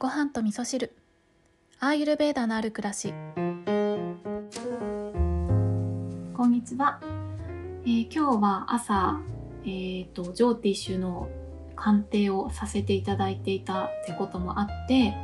ご飯と味噌汁。アーユルベーダのある暮らし。こんにちは、えー今日は朝、えー、とジョーティッシュの鑑定をさせていただいていたってこともあって、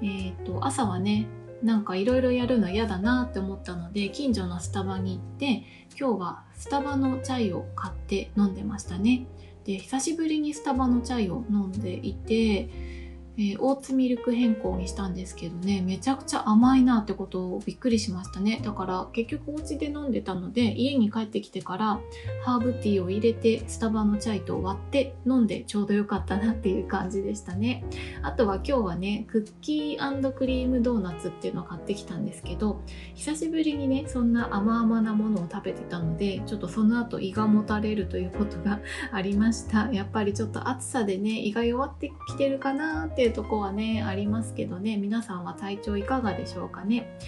えー、と朝はねなんかいろいろやるの嫌だなって思ったので近所のスタバに行って今日はスタバのチャイを買って飲んでましたね。で久しぶりにスタバのチャイを飲んでいて、えーオーツミルク変更にしたんですけどねめちゃくちゃ甘いなってことをびっくりしましたね。だから結局お家で飲んでたので家に帰ってきてからハーブティーを入れてスタバのチャイと割って飲んでちょうどよかったなっていう感じでしたね。あとは今日はねクッキークリームドーナツっていうのを買ってきたんですけど久しぶりにねそんな甘々なものを食べてたのでちょっとその後胃がもたれるということがありました。やっぱりちょっと暑さでね胃が弱ってきてるかなっていうとこはねありますけどね。皆さんは体調いかがでしょうかね。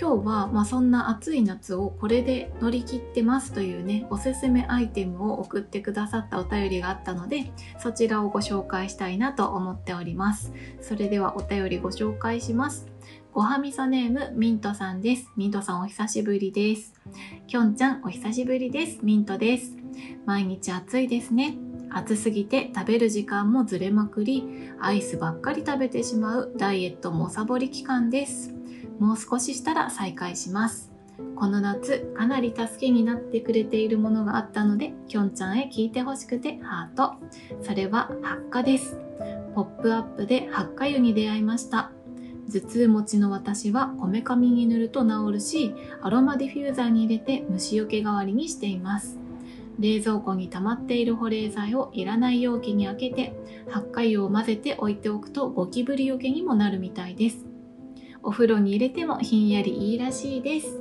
今日は、まあ、そんな暑い夏をこれで乗り切ってますというねおすすめアイテムを送ってくださったお便りがあったのでそちらをご紹介したいなと思っております。それではお便りご紹介します。ごはみそネームミントさんです。ミントさんお久しぶりです。きょんちゃんお久しぶりです。ミントです。毎日暑いですね。暑すぎて食べる時間もずれまくりアイスばっかり食べてしまうダイエットもおサボり期間です。もう少ししたら再開します。この夏かなり助けになってくれているものがあったのできょんちゃんへ聞いてほしくてハート。それは発火です。ポップアップで発火湯に出会いました。頭痛持ちの私はこめかみに塗ると治るしアロマディフューザーに入れて虫除け代わりにしています。冷蔵庫に溜まっている保冷剤をいらない容器に開けて発火油を混ぜて置いておくとゴキブリよけにもなるみたいです。お風呂に入れてもひんやりいいらしいです。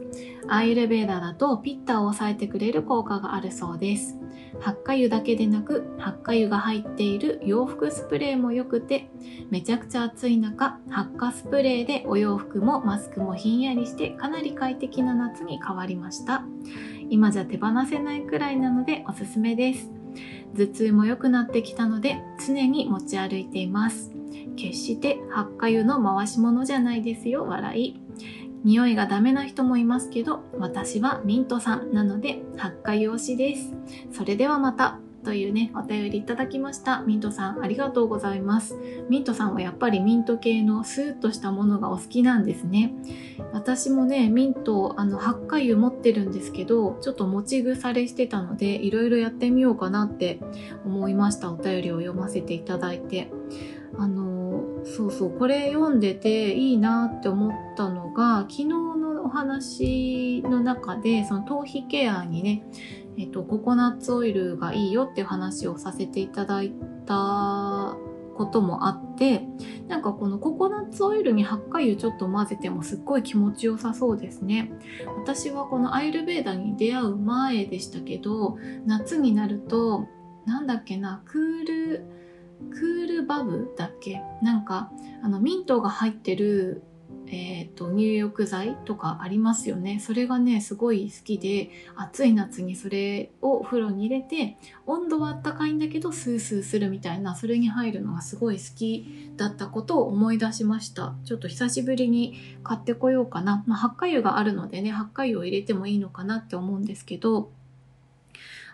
アーユルベーダだとピッタを抑えてくれる効果があるそうです。発火油だけでなく発火油が入っている洋服スプレーも良くてめちゃくちゃ暑い中発火スプレーでお洋服もマスクもひんやりしてかなり快適な夏に変わりました。今じゃ手放せないくらいなのでおすすめです。頭痛も良くなってきたので常に持ち歩いています。決して発火油の回し物じゃないですよ。笑い。匂いがダメな人もいますけど私はミントさんなので発火用紙です。それではまた。というねお便りいただきました。ミントさんありがとうございます。ミントさんはやっぱりミント系のスーッとしたものがお好きなんですね。私もねミントあの発火油持ってるんですけどちょっと持ち腐れしてたのでいろいろやってみようかなって思いました。お便りを読ませていただいて。あのそうそうこれ読んでていいなって思ったのが昨日のお話の中でその頭皮ケアにねえっと、ココナッツオイルがいいよっていう話をさせていただいたこともあってなんかこのココナッツオイルに発火油ちょっと混ぜてもすっごい気持ちよさそうですね。私はこのアイルベーダに出会う前でしたけど夏になるとなんだっけなクールクールバブだっけ？なんかあのミントが入ってるえーと、入浴剤とかありますよね。それがねすごい好きで暑い夏にそれをお風呂に入れて温度はあったかいんだけどスースーするみたいなそれに入るのがすごい好きだったことを思い出しました。ちょっと久しぶりに買ってこようかな、まあ、発火油があるのでね発火油を入れてもいいのかなって思うんですけど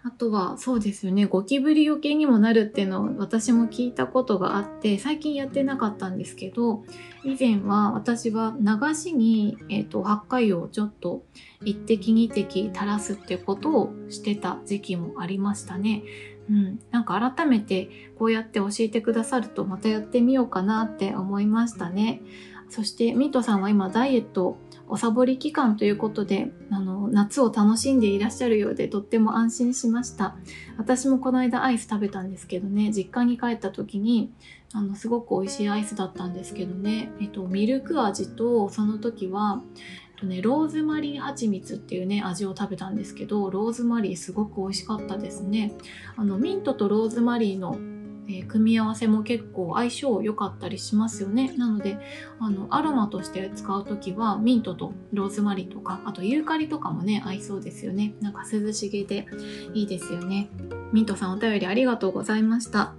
あとはそうですよねゴキブリよけにもなるっていうのを私も聞いたことがあって最近やってなかったんですけど以前は私は流しに、えーと、発火油をちょっと1滴2滴垂らすってことをしてた時期もありましたね。うん、なんか改めてこうやって教えてくださるとまたやってみようかなって思いましたね。そしてミントさんは今ダイエットおサボり期間ということであの夏を楽しんでいらっしゃるようでとっても安心しました。私もこの間アイス食べたんですけどね実家に帰った時にあのすごく美味しいアイスだったんですけどね、えっと、ミルク味とその時はえっとね、ローズマリー蜂蜜っていうね味を食べたんですけどローズマリーすごく美味しかったですね。あのミントとローズマリーのえー、組み合わせも結構相性良かったりしますよね。なので、あの、アロマとして使うときは、ミントとローズマリーとか、あとユーカリとかもね、合いそうですよね。なんか涼しげでいいですよね。ミントさんお便りありがとうございました。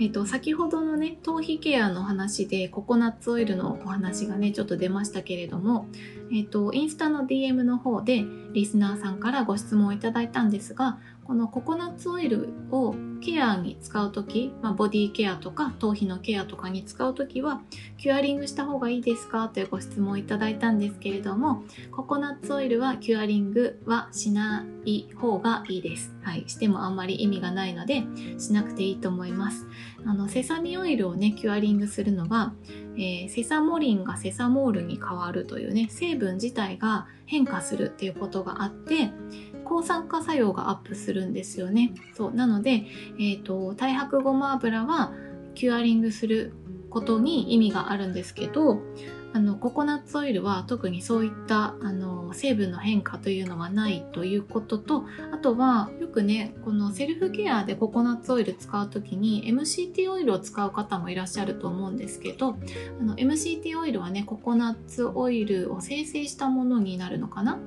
えっ、と、先ほどのね、頭皮ケアの話でココナッツオイルのお話がね、ちょっと出ましたけれども、えっ、と、インスタの DM の方でリスナーさんからご質問をいただいたんですが、このココナッツオイルをケアに使う時、まあ、ボディケアとか頭皮のケアとかに使う時はキュアリングした方がいいですかというご質問をいただいたんですけれどもココナッツオイルはキュアリングはしない方がいいです。はい、してもあんまり意味がないのでしなくていいと思います。あのセサミオイルをねキュアリングするのは、えー、セサモリンがセサモールに変わるというね成分自体が変化するっていうことがあって抗酸化作用がアップするんですよね。そうなので、えーと、太白ごま油はキュアリングすることに意味があるんですけどあのココナッツオイルは特にそういったあの成分の変化というのはないということとあとはよくねこのセルフケアでココナッツオイル使う時に MCT オイルを使う方もいらっしゃると思うんですけどあの MCT オイルはねココナッツオイルを生成したものになるのかな？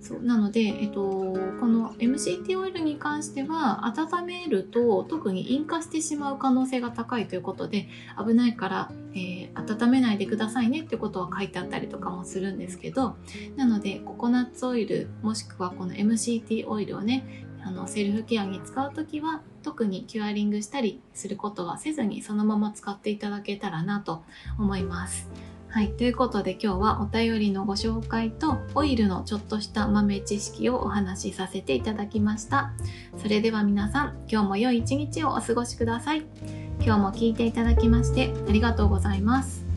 そうなので、えっと、この MCT オイルに関しては温めると特に引火してしまう可能性が高いということで危ないから、えー、温めないでくださいねってことは書いてあったりとかもするんですけどなのでココナッツオイルもしくはこの MCT オイルをねあのセルフケアに使う時は特にキュアリングしたりすることはせずにそのまま使っていただけたらなと思います。はい、ということで今日はお便りのご紹介とオイルのちょっとした豆知識をお話しさせていただきました。それでは皆さん、今日も良い一日をお過ごしください。今日も聞いていただきましてありがとうございます。